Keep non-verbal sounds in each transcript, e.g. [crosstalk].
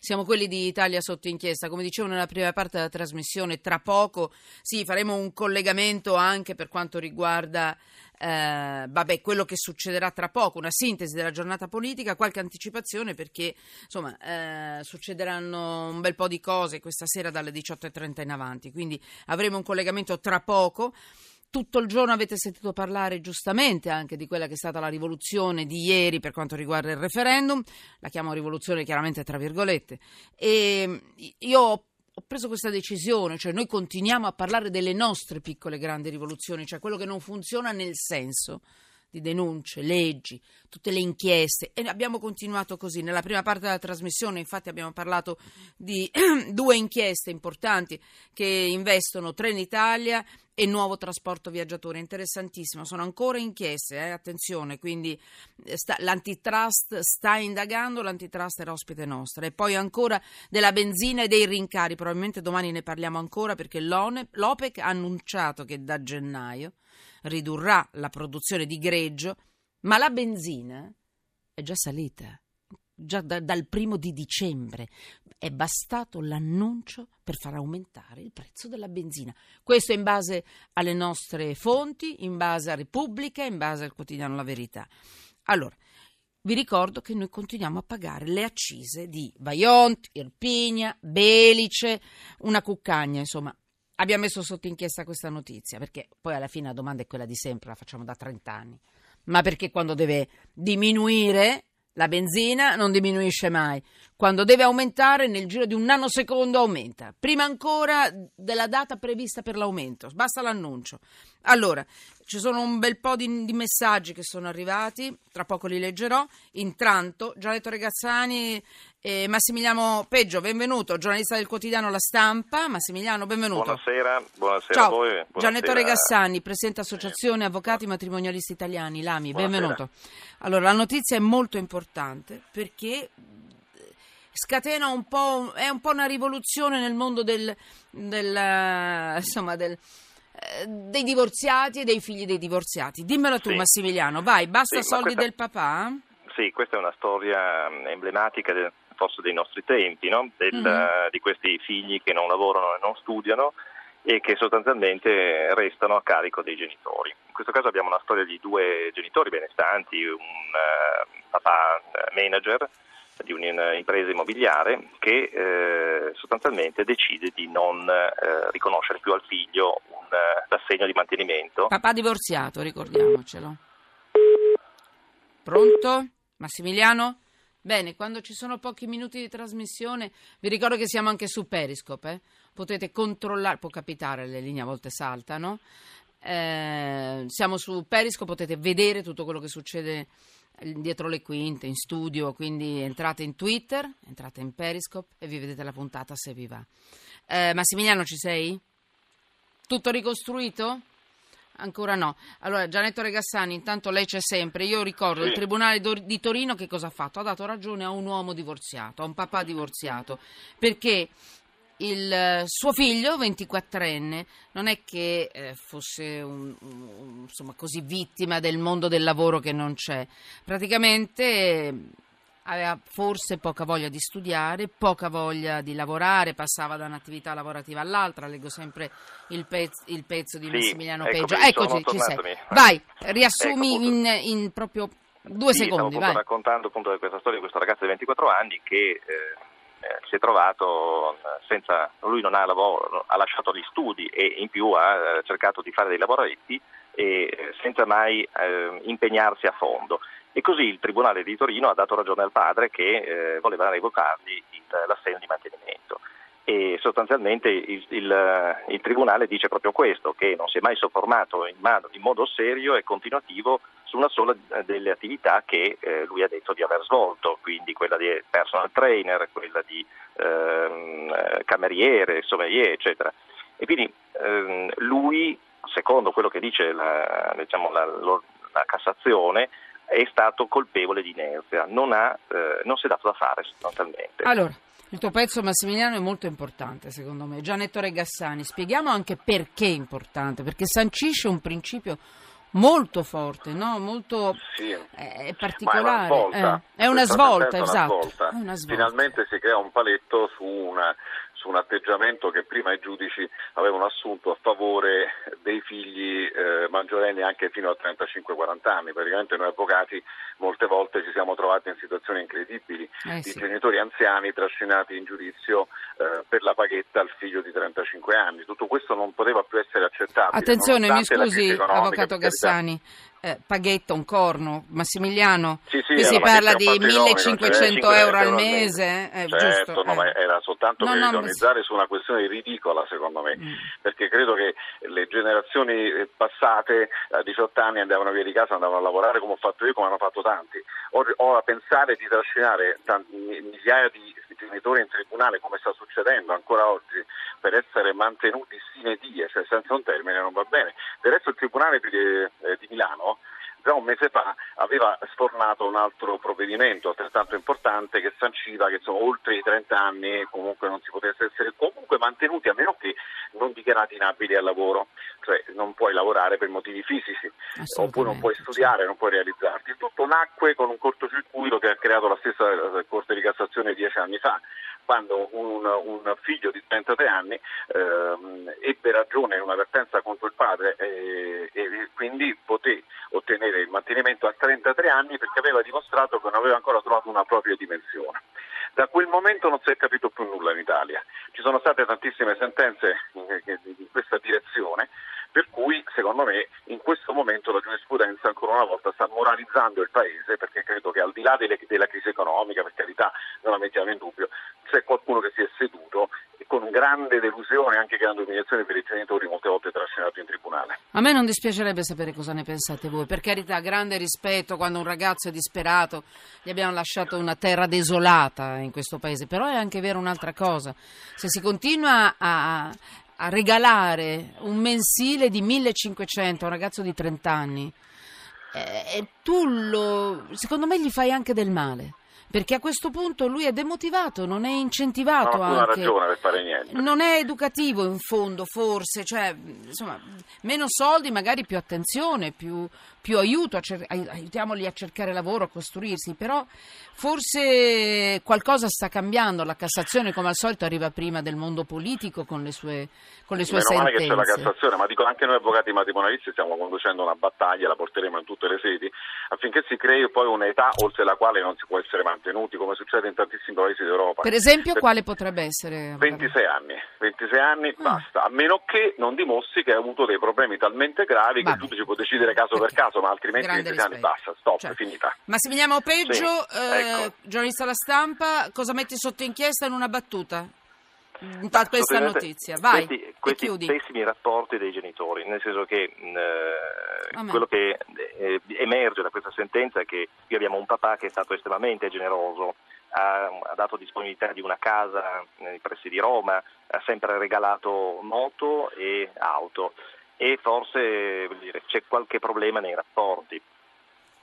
Siamo quelli di Italia sotto inchiesta, come dicevo nella prima parte della trasmissione, tra poco sì, faremo un collegamento anche per quanto riguarda eh, vabbè, quello che succederà tra poco, una sintesi della giornata politica, qualche anticipazione perché insomma eh, succederanno un bel po' di cose questa sera dalle 18.30 in avanti, quindi avremo un collegamento tra poco. Tutto il giorno avete sentito parlare giustamente anche di quella che è stata la rivoluzione di ieri per quanto riguarda il referendum, la chiamo rivoluzione chiaramente tra virgolette, e io ho ho preso questa decisione, cioè noi continuiamo a parlare delle nostre piccole grandi rivoluzioni, cioè quello che non funziona nel senso di denunce, leggi, tutte le inchieste e abbiamo continuato così. Nella prima parte della trasmissione infatti abbiamo parlato di [clears throat] due inchieste importanti che investono Trenitalia e nuovo trasporto viaggiatori. Interessantissimo, sono ancora inchieste, eh? attenzione, quindi eh, sta, l'antitrust sta indagando, l'antitrust era ospite nostra. E poi ancora della benzina e dei rincari, probabilmente domani ne parliamo ancora perché l'OPEC ha annunciato che da gennaio ridurrà la produzione di greggio, ma la benzina è già salita. Già da, dal primo di dicembre è bastato l'annuncio per far aumentare il prezzo della benzina. Questo in base alle nostre fonti, in base a Repubblica, in base al quotidiano La Verità. Allora, vi ricordo che noi continuiamo a pagare le accise di Vajont, Irpigna, Belice, una cuccagna, insomma, abbiamo messo sotto inchiesta questa notizia, perché poi alla fine la domanda è quella di sempre, la facciamo da 30 anni. Ma perché quando deve diminuire la benzina non diminuisce mai. Quando deve aumentare, nel giro di un nanosecondo aumenta. Prima ancora della data prevista per l'aumento. Basta l'annuncio. Allora, ci sono un bel po' di, di messaggi che sono arrivati, tra poco li leggerò. Intanto, Gianetto Regazzani e Massimiliano Peggio, benvenuto, giornalista del quotidiano La Stampa. Massimiliano, benvenuto. Buonasera, buonasera Ciao. a voi. Buonasera. Gianetto Regazzani, Presidente Associazione Avvocati Matrimonialisti Italiani, l'AMI, Buonasera. benvenuto. Allora, la notizia è molto importante perché scatena un po', è un po' una rivoluzione nel mondo del, del, eh, insomma, del, dei divorziati e dei figli dei divorziati. Dimmelo tu, Sì. Massimiliano, vai, basta Sì, soldi questa- del papà? Sì, questa è una storia mm, emblematica del- forse dei nostri tempi, no? Del, Mhm. eh, di questi figli che non lavorano e non studiano e che sostanzialmente restano a carico dei genitori. In questo caso abbiamo una storia di due genitori benestanti, un eh, papà eh, manager di un'impresa immobiliare che eh, sostanzialmente decide di non eh, riconoscere più al figlio un eh, assegno di mantenimento Papà divorziato, ricordiamocelo. Pronto? Massimiliano? Bene, quando ci sono pochi minuti di trasmissione, vi ricordo che siamo anche su Periscope, eh? potete controllare, può capitare, le linee a volte saltano, Eh, siamo su Periscope, potete vedere tutto quello che succede dietro le quinte, in studio, quindi entrate in Twitter, entrate in Periscope e vi vedete la puntata se vi va. Eh, Massimiliano, ci sei? Tutto ricostruito? Ancora no. Allora, Gianetto Regassani, intanto lei c'è sempre. Io ricordo il Tribunale di Torino che cosa ha fatto? Ha dato ragione a un uomo divorziato, a un papà divorziato, perché il eh, suo figlio, 24enne, non è che eh, fosse un- un- insomma, così vittima del mondo del lavoro che non c'è. Praticamente eh, aveva forse poca voglia di studiare, poca voglia di lavorare, passava da un'attività lavorativa all'altra. Leggo sempre il, pez- il pezzo di Sì, Massimiliano eccomi, Peggio. Eccoci, ci sei. Vai, riassumi Ecco, in, in proprio due Sì, secondi. Stavo Vai. raccontando appunto questa storia di questo ragazzo di 24 anni che eh, eh, si è trovato eh, senza, lui non ha lavoro, ha lasciato gli studi e in più ha eh, cercato di fare dei lavoretti senza mai eh, impegnarsi a fondo. E così il Tribunale di Torino ha dato ragione al padre che eh, voleva revocargli il- l'assegno di mantenimento. E sostanzialmente il, il- il Tribunale dice proprio questo, che non si è mai soffermato in, in modo serio e continuativo su una sola eh, delle attività che eh, lui ha detto di aver svolto, quindi quella di personal trainer, quella di ehm, eh, cameriere, sommelier, eccetera. E quindi ehm, lui, secondo quello che dice la, diciamo, la- la Cassazione, è stato colpevole di inerzia, non, ha, eh, non si è dato da fare sostanzialmente. Allora, il tuo pezzo Massimiliano è molto importante secondo me. Gianettore Gassani, spieghiamo anche perché è importante, perché sancisce un principio molto forte, no? molto sì, eh, particolare. Ma è una svolta, eh, è una esatto. svolta. È una svolta. Finalmente si crea un paletto su una su un atteggiamento che prima i giudici avevano assunto a favore dei figli eh, maggiorenni anche fino a 35-40 anni. Praticamente noi avvocati molte volte ci siamo trovati in situazioni incredibili Eh, di sì. genitori anziani trascinati in giudizio eh, per la paghetta al figlio di 35 anni. Tutto questo non poteva più essere accettabile. Attenzione, mi scusi, avvocato. Gassani. Eh, paghetto, un corno, Massimiliano. Sì, sì, qui si parla di un patrimonio, 1500 cioè, euro al 5 mese, eh, certo, giusto? no, eh. ma era soltanto No, per no, ma- ironizzare su una questione ridicola secondo me, Mm. perché credo che le generazioni eh, passate a 18 anni andavano via di casa, andavano a lavorare come ho fatto io, come hanno fatto tanti. Ora, ora pensare di trascinare tanti- migliaia di genitori in tribunale, come sta succedendo ancora oggi, per essere mantenuti sine die, cioè senza un termine, non va bene. Del resto il Tribunale di, eh, di Milano già un mese fa aveva sfornato un altro provvedimento altrettanto importante che sanciva che insomma, oltre i 30 anni comunque non si potesse essere comunque mantenuti a meno che non dichiarati inabili al lavoro, cioè non puoi lavorare per motivi fisici oppure non puoi studiare, non puoi realizzarti. Il tutto nacque con un cortocircuito che ha creato la stessa eh, Corte di Cassazione dieci anni fa quando un, un figlio di 33 anni ehm, ebbe ragione in un'avvertenza contro il padre e, e quindi poté ottenere il mantenimento a 33 anni perché aveva dimostrato che non aveva ancora trovato una propria dimensione. Da quel momento non si è capito più nulla in Italia. Ci sono state tantissime sentenze in questa direzione, per cui secondo me in questo momento la giurisprudenza ancora una volta sta moralizzando il Paese perché credo che al di là delle- della crisi economica, per carità non la mettiamo in dubbio, c'è qualcuno che si è seduto e con grande delusione anche grande umiliazione per i genitori molte volte trascinato. A me non dispiacerebbe sapere cosa ne pensate voi, per carità, grande rispetto quando un ragazzo è disperato, gli abbiamo lasciato una terra desolata in questo paese, però è anche vero un'altra cosa, se si continua a, a regalare un mensile di 1500 a un ragazzo di 30 anni, eh, tu lo, secondo me gli fai anche del male. Perché a questo punto lui è demotivato, non è incentivato Non ha ragione per fare niente. Non è educativo in fondo, forse, cioè, insomma, meno soldi, magari più attenzione, più, più aiuto, a aiutiamoli a cercare lavoro, a costruirsi, però forse qualcosa sta cambiando, la Cassazione come al solito arriva prima del mondo politico con le sue, con le sue Meno male che c'è la sentenze. Cassazione, ma dico anche noi avvocati matrimonialisti stiamo conducendo una battaglia, la porteremo in tutte le sedi, affinché si crei poi un'età oltre la quale non si può essere mantenuti, come succede in tantissimi paesi d'Europa. Per esempio, Per- quale potrebbe essere? avvocato? 26 anni, 26 anni Ah. basta, a meno che non dimostri che hai avuto dei problemi talmente gravi che Vabbè. il giudice può decidere caso per Perché? caso, ma altrimenti Grande 26 anni rispetto. basta, stop, Certo. è finita. Massimiliano Peggio, Sì, eh, ecco. giornalista alla stampa, cosa metti sotto inchiesta in una battuta? Da questa notizia, vai Questi, questi pessimi rapporti dei genitori, nel senso che mh, eh. Quello che eh, emerge da questa sentenza è che qui abbiamo un papà che è stato estremamente generoso, ha, ha dato disponibilità di una casa nei pressi di Roma, ha sempre regalato moto e auto e forse dire, c'è qualche problema nei rapporti di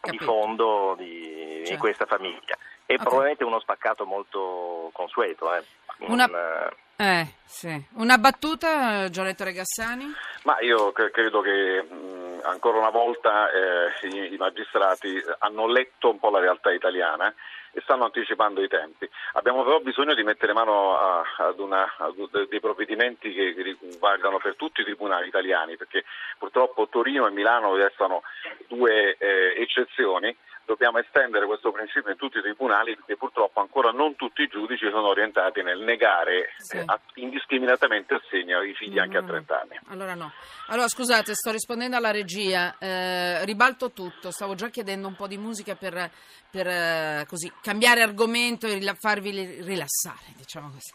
Capito. fondo di, Cioè. in questa famiglia. E Ok. probabilmente uno spaccato molto consueto. Eh. Una- Un, eh, Eh, sì. Una battuta, Gianetto Regassani? Ma io cre- credo che mh, ancora una volta eh, i, magistrati hanno letto un po' la realtà italiana e stanno anticipando i tempi. Abbiamo però bisogno di mettere mano a- ad, una, u- dei provvedimenti che riguardano per tutti i tribunali italiani, perché purtroppo Torino e Milano restano due eh, eccezioni. Dobbiamo estendere questo principio in tutti i tribunali perché purtroppo ancora non tutti i giudici sono orientati nel negare Sì. eh, indiscriminatamente assegno ai figli anche a No, 30 anni. Allora no. Allora scusate, sto rispondendo alla regia. Eh, ribalto tutto. Stavo già chiedendo un po' di musica per, per, eh, così cambiare argomento e rila- farvi rilassare, diciamo così.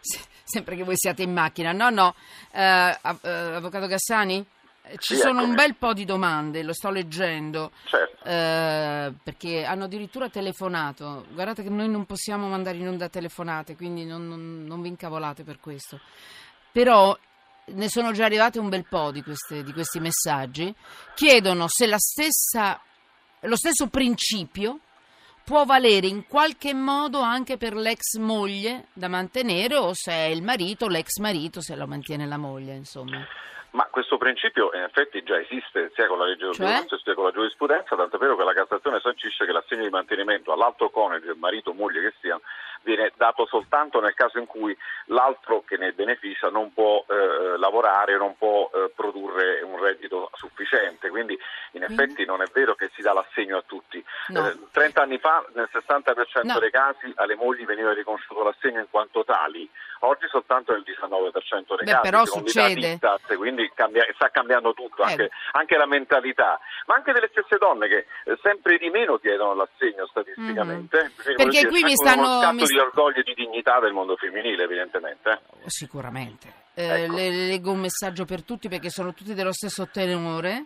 Se- sempre che voi siate in macchina. No, no. Eh, eh, Avvocato Gassani? Ci Sì, sono un eccomi. bel po' di domande, lo sto leggendo. Certo. Eh, perché hanno addirittura telefonato. Guardate che noi non possiamo mandare in onda telefonate, quindi non, non- non vi incavolate per questo. Però ne sono già arrivati un bel po' di, queste- di questi messaggi. Chiedono se la stessa lo stesso principio può valere in qualche modo anche per l'ex moglie da mantenere o se è il marito l'ex marito se lo mantiene la moglie, insomma. Ma questo principio in effetti già esiste sia con la legge Cioè? sia con la giurisprudenza, tanto è vero che la Cassazione sancisce che l'assegno di mantenimento all'altro coniuge, marito o moglie che siano, viene dato soltanto nel caso in cui l'altro che ne beneficia non può eh, lavorare, non può eh, produrre un reddito sufficiente. Quindi in effetti non è vero che si dà l'assegno a tutti. No. Eh, 30 anni fa nel 60% No. dei casi alle mogli veniva riconosciuto l'assegno in quanto tali, oggi soltanto nel 19% dei Beh, casi. però succede. Istat, quindi cambia- sta cambiando tutto, anche, Eh. anche la mentalità, ma anche delle stesse donne che eh, sempre di meno chiedono l'assegno statisticamente. Mhm. Perché dire, qui mi stanno- mi di orgoglio e di dignità del mondo femminile, evidentemente. eh. Sicuramente. Eh, Ecco. le- le leggo un messaggio per tutti perché sono tutti dello stesso tenore.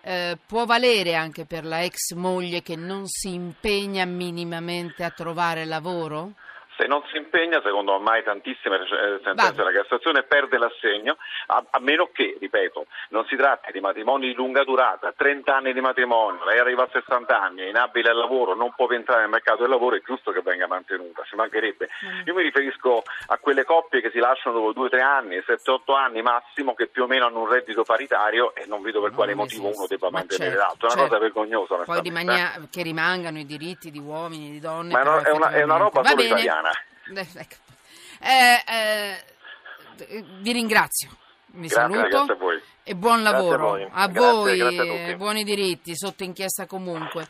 Eh, può valere anche per la ex moglie che non si impegna minimamente a trovare lavoro? Se non si impegna, secondo ormai tantissime eh, sentenze della Cassazione, perde l'assegno, a, a meno che, ripeto, non si tratti di matrimoni di lunga durata, 30 anni di matrimonio, lei arriva a 60 anni, è inabile al lavoro, non può entrare nel mercato del lavoro, è giusto che venga mantenuta, ci mancherebbe. Io mi riferisco a quelle coppie che si lasciano dopo 2-3 anni, 7-8 anni massimo, che più o meno hanno un reddito paritario e non vedo per No, quale non motivo esiste. uno debba Ma mantenere certo, l'altro, è una certo. cosa vergognosa. Poi rimania- eh. che rimangano i diritti di uomini e di donne. Ma è una- è una- è una roba solo italiana. Eh, ecco. Eh, eh, vi ringrazio. Vi Grazie, saluto grazie e buon Grazie a lavoro voi. a voi, grazie a eh, buoni diritti sotto inchiesta comunque.